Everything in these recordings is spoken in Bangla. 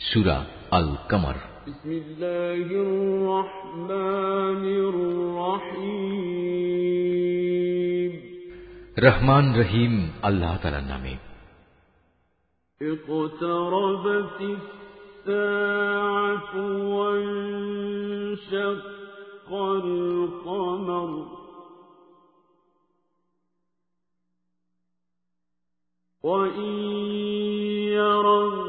সুরা আল কমর রহমান রহিম আল্লাহ তালার নামে اقتربت الساعة وانشق القمر وإن يروا آية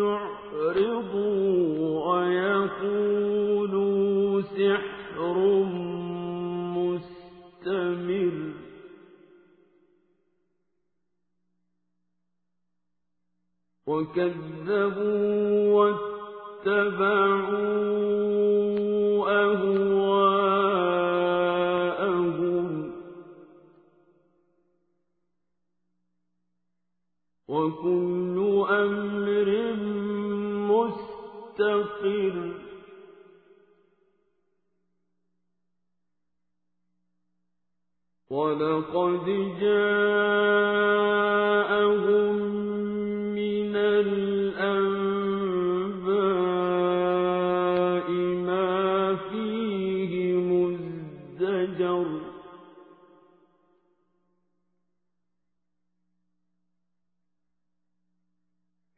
يعرضوا ويقولوا سحر مستمر وكذبوا واتبعوا مستقيم ولقد جاء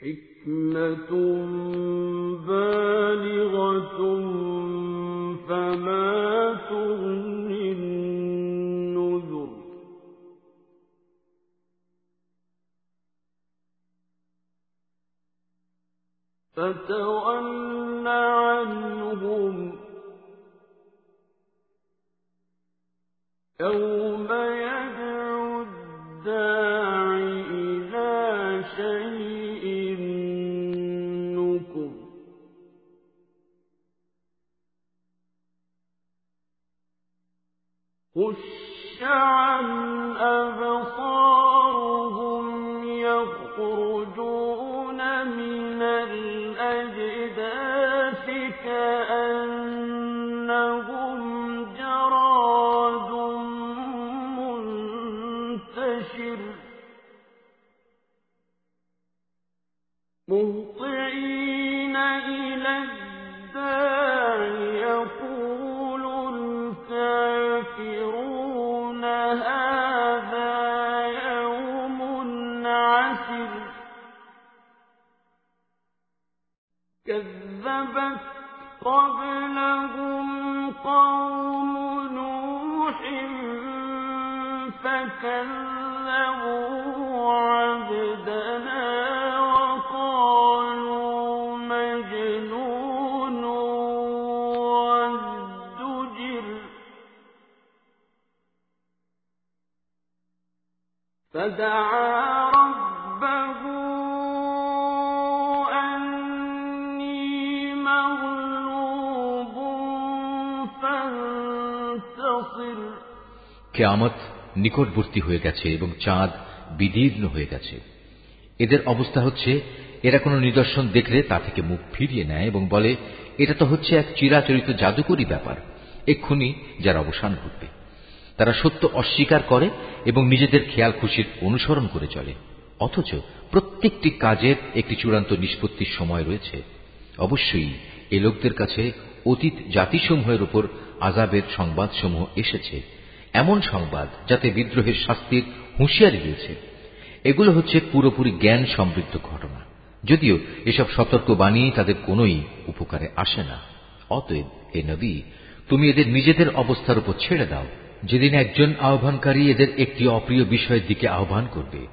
حكمة بالغة فما تغني النذر. فتول عنهم يوم عن أبصارهم فدعا ربه أني مغلوب فانتصر কেয়ামত নিকটবর্তী হয়ে গেছে এবং চাঁদ বিদীর্ণ হয়ে গেছে এদের অবস্থা হচ্ছে এরা কোনো নিদর্শন দেখলে তা থেকে মুখ ফিরিয়ে নেয় এবং বলে এটা তো হচ্ছে এক চিরাচরিত জাদুকরী ব্যাপার এক্ষুনি যার অবসান ঘটবে তারা সত্য অস্বীকার করে এবং নিজেদের খেয়াল খুশির অনুসরণ করে চলে। অথচ প্রত্যেকটি কাজের একটি চূড়ান্ত নিষ্পত্তির সময় রয়েছে। অবশ্যই এ লোকদের কাছে অতীত জাতিসমূহের উপর আজাবের সংবাদসমূহ এসেছে। এমন সংবাদ যাতে বিদ্রোহের শাস্তির হুঁশিয়ারি রয়েছে এগুলো হচ্ছে পুরোপুরি জ্ঞান সমৃদ্ধ ঘটনা। যদিও এসব সতর্ক বাণী তাদের কোনোই উপকারে আসে না। অতএব এ নবী, তুমি এদের নিজেদের অবস্থার উপর ছেড়ে দাও। যেদিন একজন আহ্বানকারী এদের একটি অপ্রিয় বিষয়ের দিকে আহ্বান করবে,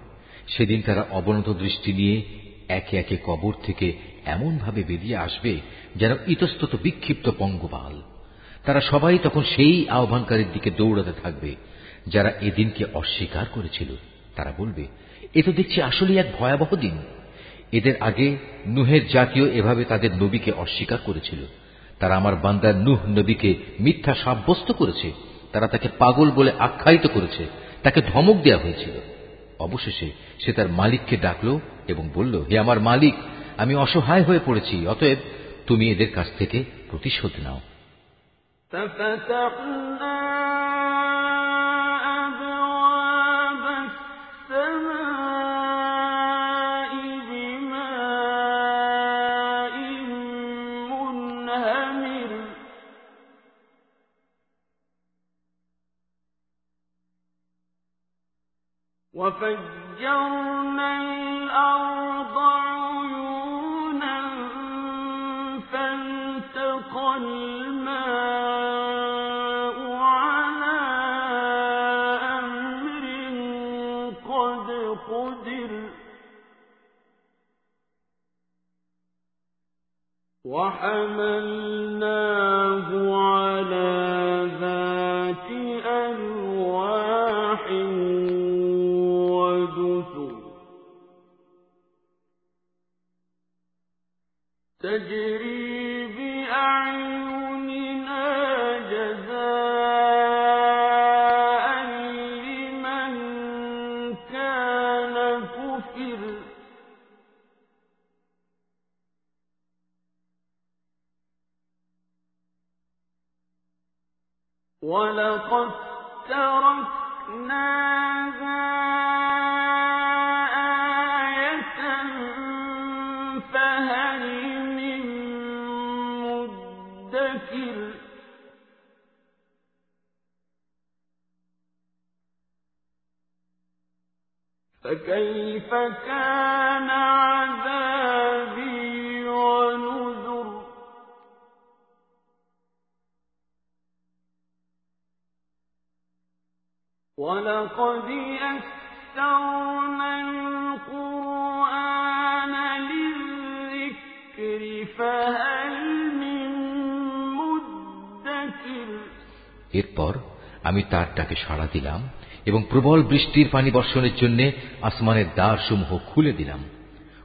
সেদিন তারা অবনত দৃষ্টি নিয়ে একে একে কবর থেকে এমনভাবে বেরিয়ে আসবে যেন ইতস্তত বিক্ষিপ্ত পঙ্গপাল। তারা সবাই তখন সেই আহ্বানকারীর দিকে দৌড়াতে থাকবে, যারা এদিনকে অস্বীকার করেছিল। তারা বলবে, এ তো দেখছি আসলে এক ভয়াবহ দিন। এদের আগে নুহের জাতীয় এভাবে তাদের নবীকে অস্বীকার করেছিল। তারা আমার বান্দার নুহ নবীকে মিথ্যা সাব্যস্ত করেছে। তারা তাকে পাগল বলে আখ্যায়িত করেছে। তাকে ধমক দেওয়া হয়েছিল। অবশেষে সে তার মালিককে ডাকল এবং বলল, হে আমার মালিক, আমি অসহায় হয়ে পড়েছি, অতএব তুমি এদের কাছ থেকে প্রতিশোধ নাও। وفجرنا الأرض عيونا الماء على أمر قد قدر. وحملناه ولقد تركناها آية فهل من مدكر فكيف كان ولقد يسرنا القرآن للذكر فهل من مدكر এরপর আমি তার ডাকে সাড়া দিলাম এবং প্রবল বৃষ্টির পানি বর্ষণের জন্য আসমানের দ্বারসমূহ খুলে দিলাম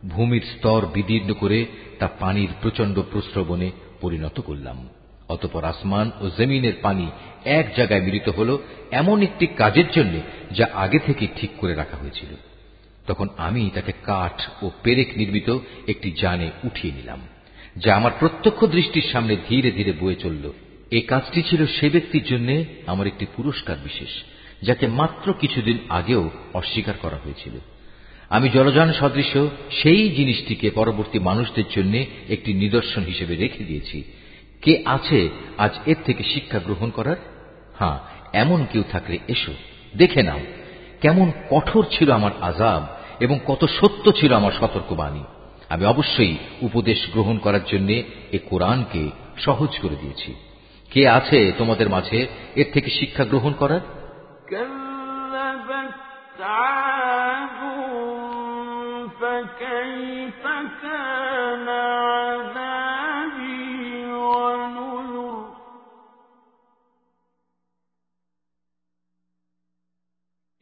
ভূমির স্তর বিদীর্ণ করে তা পানির প্রচণ্ড প্রস্রবণে পরিণত করলাম অতপর আসমান ও জমিনের পানি এক জায়গায় মিলিত হল এমন একটি কাজের জন্য যা আগে থেকে ঠিক করে রাখা হয়েছিল। তখন আমি তাকে কাঠ ও পেরেক নির্মিত একটি যানে উঠিয়ে নিলাম, যা আমার প্রত্যক্ষ দৃষ্টির সামনে ধীরে ধীরে বয়ে চলল। এ কাজটি ছিল সে ব্যক্তির জন্য আমার একটি পুরস্কার বিশেষ, যাকে মাত্র কিছুদিন আগেও অস্বীকার করা হয়েছিল। আমি জলযান সদৃশ সেই জিনিসটিকে পরবর্তী মানুষদের জন্য একটি নিদর্শন হিসেবে রেখে দিয়েছি কে আছে আজ এর থেকে শিক্ষা গ্রহণ করার হ্যাঁ এমন কেউ থাকলে এসো দেখে নাও কেমন কঠোর ছিল আমার আজাব এবং কত সত্য ছিল আমার সতর্কবাণী আমি অবশ্যই উপদেশ গ্রহণ করার জন্য এ কোরআনকে সহজ করে দিয়েছি কে আছে তোমাদের মাঝে এর থেকে শিক্ষা গ্রহণ করার كذبت عاد فكيف كان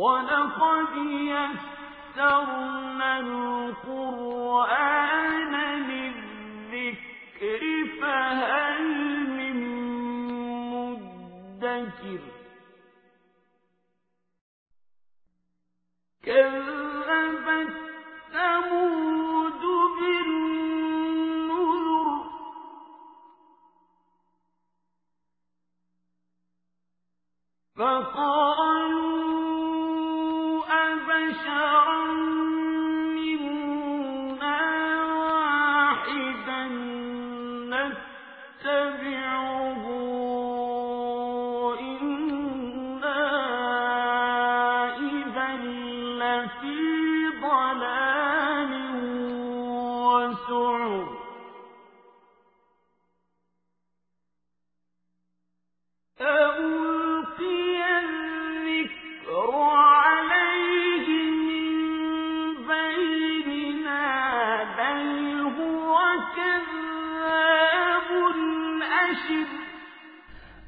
ولقد يسرنا القرآن للذكر فهل من مدكر كذبت ثمود بالنذر فقالوا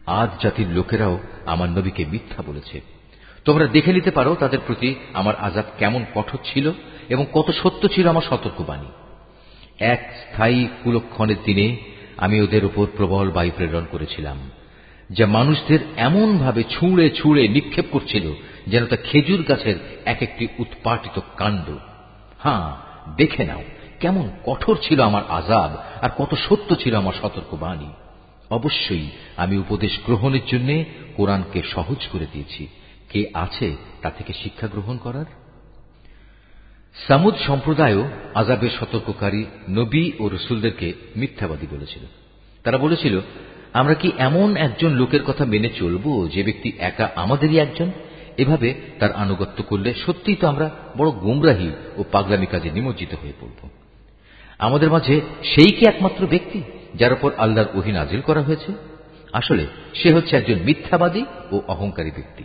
আজ জাতির লোকেরাও আমার নবীকে মিথ্যা বলেছে। তোমরা দেখে নিতে পারো তাদের প্রতি আমার আজাব কেমন কঠোর ছিল এবং কত সত্য ছিল আমার সতর্কবাণী। এক স্থায়ী কুলক্ষণের দিনে আমি ওদের উপর প্রবল বায়ু প্রেরণ করেছিলাম, যা মানুষদের এমনভাবে ছুঁড়ে ছুঁড়ে নিক্ষেপ করছিল যেন তা খেজুর গাছের এক একটি উৎপাটিত কাণ্ড। হ্যাঁ দেখে নাও, কেমন কঠোর ছিল আমার আজাব আর কত সত্য ছিল আমার সতর্কবাণী। অবশ্যই আমি উপদেশ গ্রহণের জন্য কোরআনকে সহজ করে দিয়েছি। কে আছে তা থেকে শিক্ষা গ্রহণ করার? সামুদ সম্প্রদায়ও আজাবের সতর্ককারী নবী ও রসুলদেরকে মিথ্যাবাদী বলেছিল। তারা বলেছিল, আমরা কি এমন একজন লোকের কথা মেনে চলব যে ব্যক্তি একা আমাদেরই একজন? এভাবে তার আনুগত্য করলে সত্যিই তো আমরা বড় গুমরাহী ও পাগলামি কাজে নিমজ্জিত হয়ে পড়ব। আমাদের মাঝে সেই কি একমাত্র ব্যক্তি যার উপর আল্লাহর ওহি নাজিল করা হয়েছে? আসলে সে হচ্ছে একজন মিথ্যাবাদী ও অহংকারী ব্যক্তি।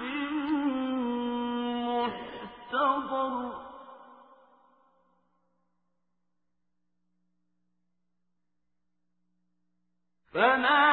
أضر فلا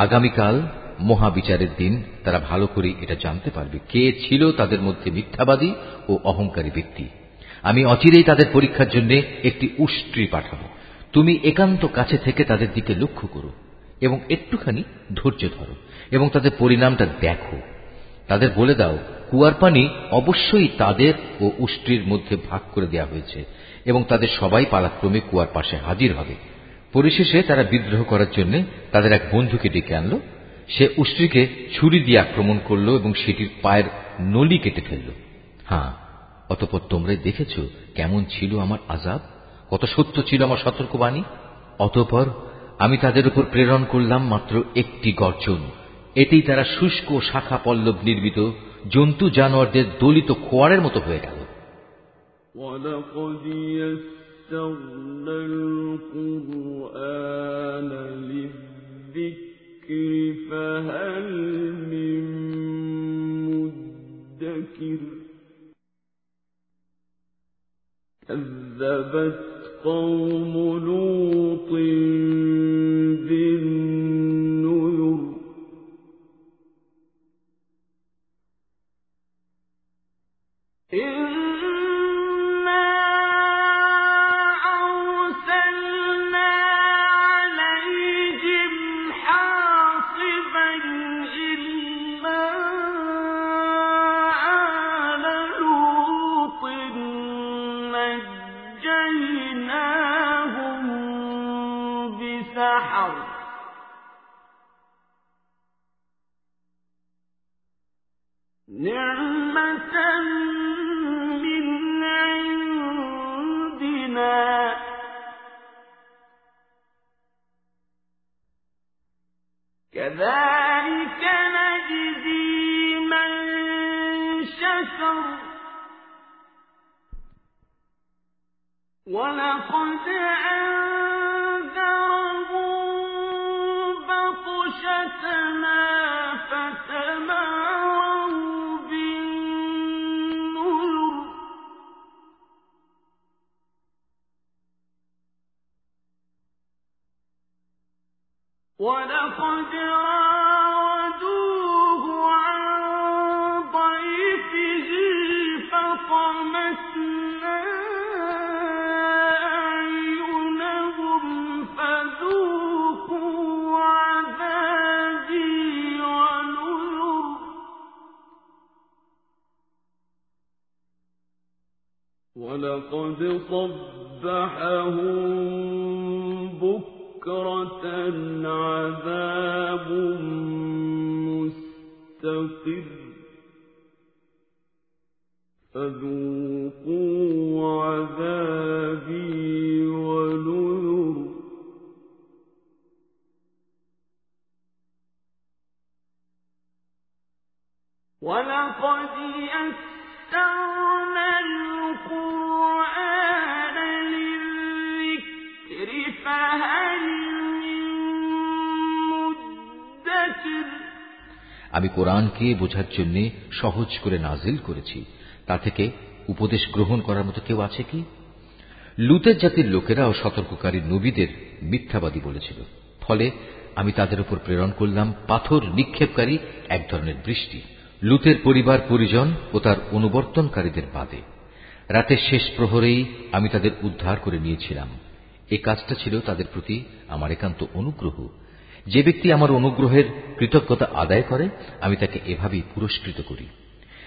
আগামীকাল মহাবিচারের দিন, তারা ভালো করে এটা জানতে পারবে কে ছিল তাদের মধ্যে মিথ্যাবাদী ও অহংকারী ব্যক্তি। আমি অচিরেই তাদের পরীক্ষার জন্য একটি উষ্ট্রি পাঠাবো। তুমি একান্ত কাছে থেকে তাদের দিকে লক্ষ্য করো এবং একটুখানি ধৈর্য ধরো এবং তাদের পরিণামটা দেখো। তাদের বলে দাও, কুয়ার পানি অবশ্যই তাদের ও উষ্ট্রির মধ্যে ভাগ করে দেওয়া হয়েছে এবং তাদের সবাই পালাক্রমে কুয়ার পাশে হাজির হবে। পরিশেষে তারা বিদ্রোহ করার জন্য তাদের এক বন্ধুকে ডেকে আনল। সে উষ্ট্রিকে ছুরি দিয়ে আক্রমণ করল এবং সেটির পায়ের নলি কেটে ফেলল। হ্যাঁ অতপর তোমরা দেখেছ কেমন ছিল আমার আজাব, কত সত্য ছিল আমার সতর্কবাণী। অতপর আমি তাদের উপর প্রেরণ করলাম মাত্র একটি গর্জন। এতেই তারা শুষ্ক শাখা পল্লব নির্মিত জন্তু জানোয়ারদের দলিত খোয়ারের মতো হয়ে গেল। يسرنا القرآن للذكر فهل من مدكر كذبت قوم لوط كذلك نجزي من شكر. ولقد أنزل ولقد صبحهم بكرة عذاب مستقر فذوقوا عذابي আমি কোরআনকে বোঝার জন্য সহজ করে নাজিল করেছি। তা থেকে উপদেশ গ্রহণ করার মতো কেউ আছে কি? লুতের জাতির লোকেরাও সতর্ককারী নবীদের মিথ্যাবাদী বলেছিল। ফলে আমি তাদের উপর প্রেরণ করলাম পাথর নিক্ষেপকারী এক ধরনের বৃষ্টি। লুতের পরিবার পরিজন ও তার অনুবর্তনকারীদের বাদে। রাতের শেষ প্রহরেই আমি তাদের উদ্ধার করে নিয়েছিলাম। এ কাজটা ছিল তাদের প্রতি আমার একান্ত অনুগ্রহ। যে ব্যক্তি আমার অনুগ্রহের কৃতজ্ঞতা আদায় করে, আমি তাকে এভাবেই পুরস্কৃত করি।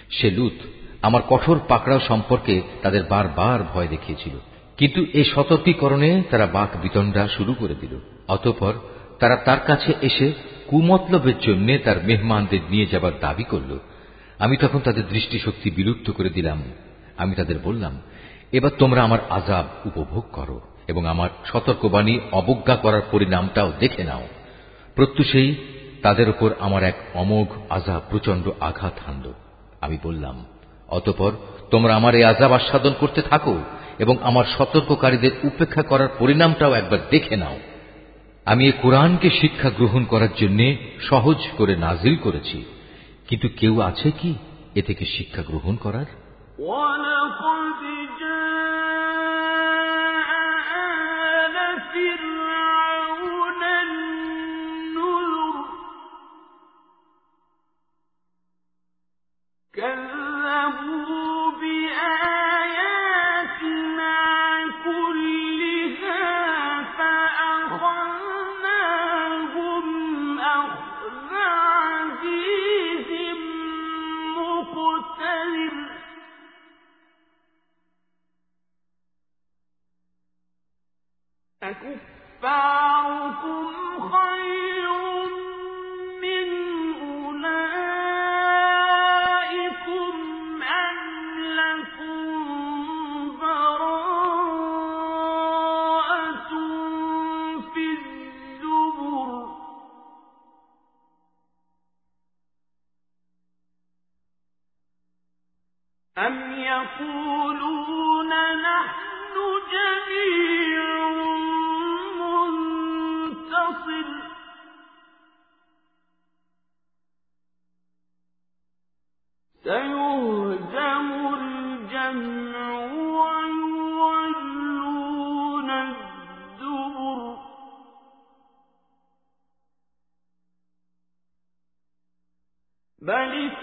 সে লুত আমার কঠোর পাকড়াও সম্পর্কে তাদের বারবার ভয় দেখিয়েছিল। কিন্তু এই সতর্কীকরণে তারা বাক বিতণ্ডা শুরু করে দিল। অতঃপর তারা তার কাছে এসে কুমতলবের জন্য তার মেহমানদের নিয়ে যাবার দাবি করল। আমি তখন তাদের দৃষ্টিশক্তি বিলুপ্ত করে দিলাম। আমি তাদের বললাম, এবার তোমরা আমার আজাব উপভোগ করো এবং আমার সতর্কবাণী অবজ্ঞা করার পরিণামটাও দেখে নাও। প্রত্যুষেই তাদের উপর আমার এক অমোঘ আজাব প্রচণ্ড আঘাত হানল। আমি বললাম, অতপর তোমরা আমার এই আজাব আস্বাদন করতে থাকো এবং আমার সতর্ককারীদের উপেক্ষা করার পরিণামটাও একবার দেখে নাও। আমি এ কোরআনকে শিক্ষা গ্রহণ করার জন্য সহজ করে নাজিল করেছি। কিন্তু কেউ আছে কি এ থেকে শিক্ষা গ্রহণ করার? أم يقولون نحن جميع منتصر الجمع ويولون بل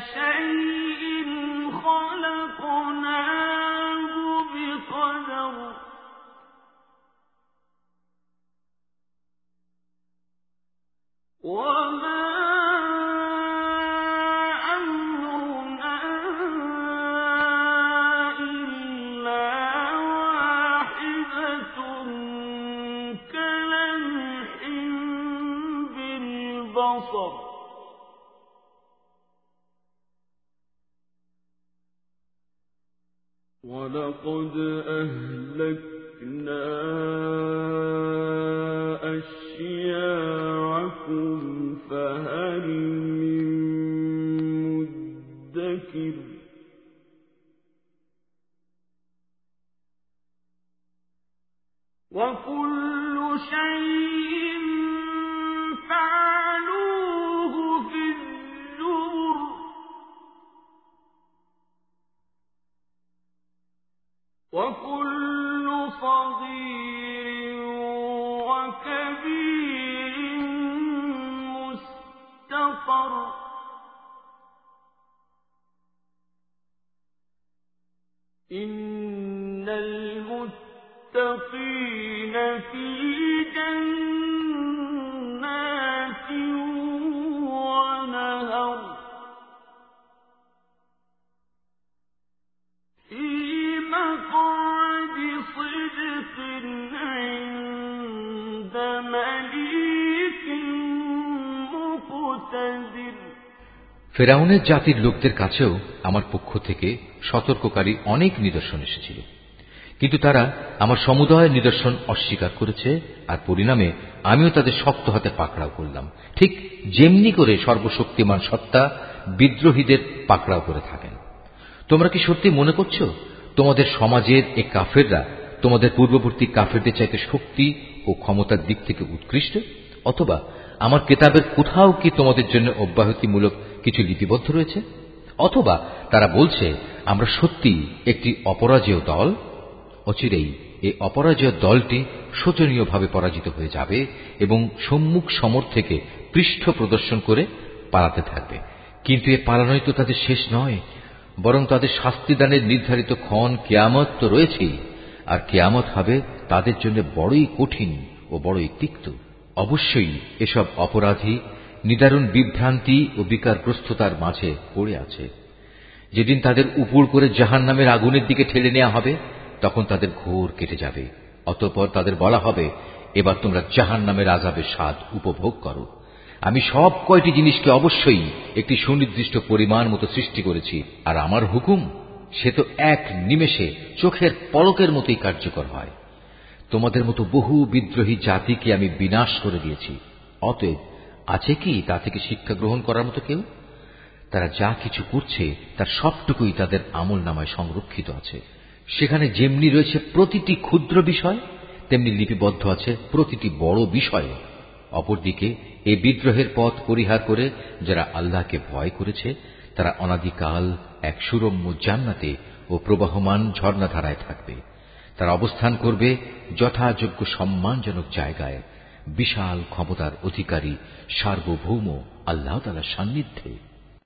شيء الذكر وكل ফেরাউনের জাতির লোকদের কাছেও আমার পক্ষ থেকে সতর্ককারী অনেক নিদর্শন এসেছিল। কিন্তু তারা আমার সমুদয় নিদর্শন অস্বীকার করেছে আর পরিণামে আমিও তাদের শক্ত হাতে পাকড়াও করলাম। ঠিক যেমনি করে সর্বশক্তিমান সত্তা বিদ্রোহীদের পাকড়াও করে থাকেন। তোমরা কি সত্যি মনে করছ? তোমাদের সমাজের এ কাফেররা তোমাদের পূর্ববর্তী কাফেরদের চাইতে শক্তি ও ক্ষমতার দিক থেকে উৎকৃষ্ট? অথবা আমার কেতাবের কোথাও কি তোমাদের জন্য অব্যাহতিমূলক কিছু লিপিবদ্ধ রয়েছে? অথবা তারা বলছে, আমরা সত্যি একটি অপরাজেয় দল? অচিরেই এই অপরাজয় দলটি শোচনীয়ভাবে পরাজিত হয়ে যাবে এবং সম্মুখ সমর থেকে পৃষ্ঠ প্রদর্শন করে পালাতে থাকবে। কিন্তু এ পালানোই তো তাদের শেষ নয়, বরং তাদের শাস্তিদানের নির্ধারিত ক্ষণ কেয়ামত তো রয়েছেই, আর কেয়ামত হবে তাদের জন্য বড়ই কঠিন ও বড়ই তিক্ত। অবশ্যই এসব অপরাধী নিদারুণ বিভ্রান্তি ও বিকারগ্রস্ততার মাঝে পড়ে আছে। যেদিন তাদের উপর করে জাহান নামের আগুনের দিকে ঠেলে নেওয়া হবে, তখন তাদের ঘোর কেটে যাবে। অতঃপর তাদের বলা হবে, এবার তোমরা জাহান নামের আজাবের স্বাদ উপভোগ করো। আমি সব কয়টি জিনিসকে অবশ্যই একটি সুনির্দিষ্ট পরিমাণ মতো সৃষ্টি করেছি, আর আমার হুকুম, সে তো এক নিমেষে চোখের পলকের মতোই কার্যকর হয়। তোমাদের মতো বহু বিদ্রোহী জাতিকে আমি বিনাশ করে দিয়েছি। অতএব আছে কি তা থেকে শিক্ষা গ্রহণ করার মতো কেউ? তারা যা কিছু করছে, তার সবটুকুই তাদের আমল নামায় সংরক্ষিত আছে। সেখানে যেমনি রয়েছে প্রতিটি ক্ষুদ্র বিষয়, তেমনি লিপিবদ্ধ আছে প্রতিটি বড় বিষয়। অপরদিকে এই বিদ্রোহের পথ পরিহার করে যারা আল্লাহকে ভয় করেছে, তারা অনাদিকাল এক সুরম্য জান্নাতে ও প্রবাহমান ঝর্ণাধারায় থাকবে। তারা অবস্থান করবে যথাযোগ্য সম্মানজনক জায়গায় বিশাল ক্ষমতার অধিকারী সার্বভৌম আল্লাহতালার সান্নিধ্যে।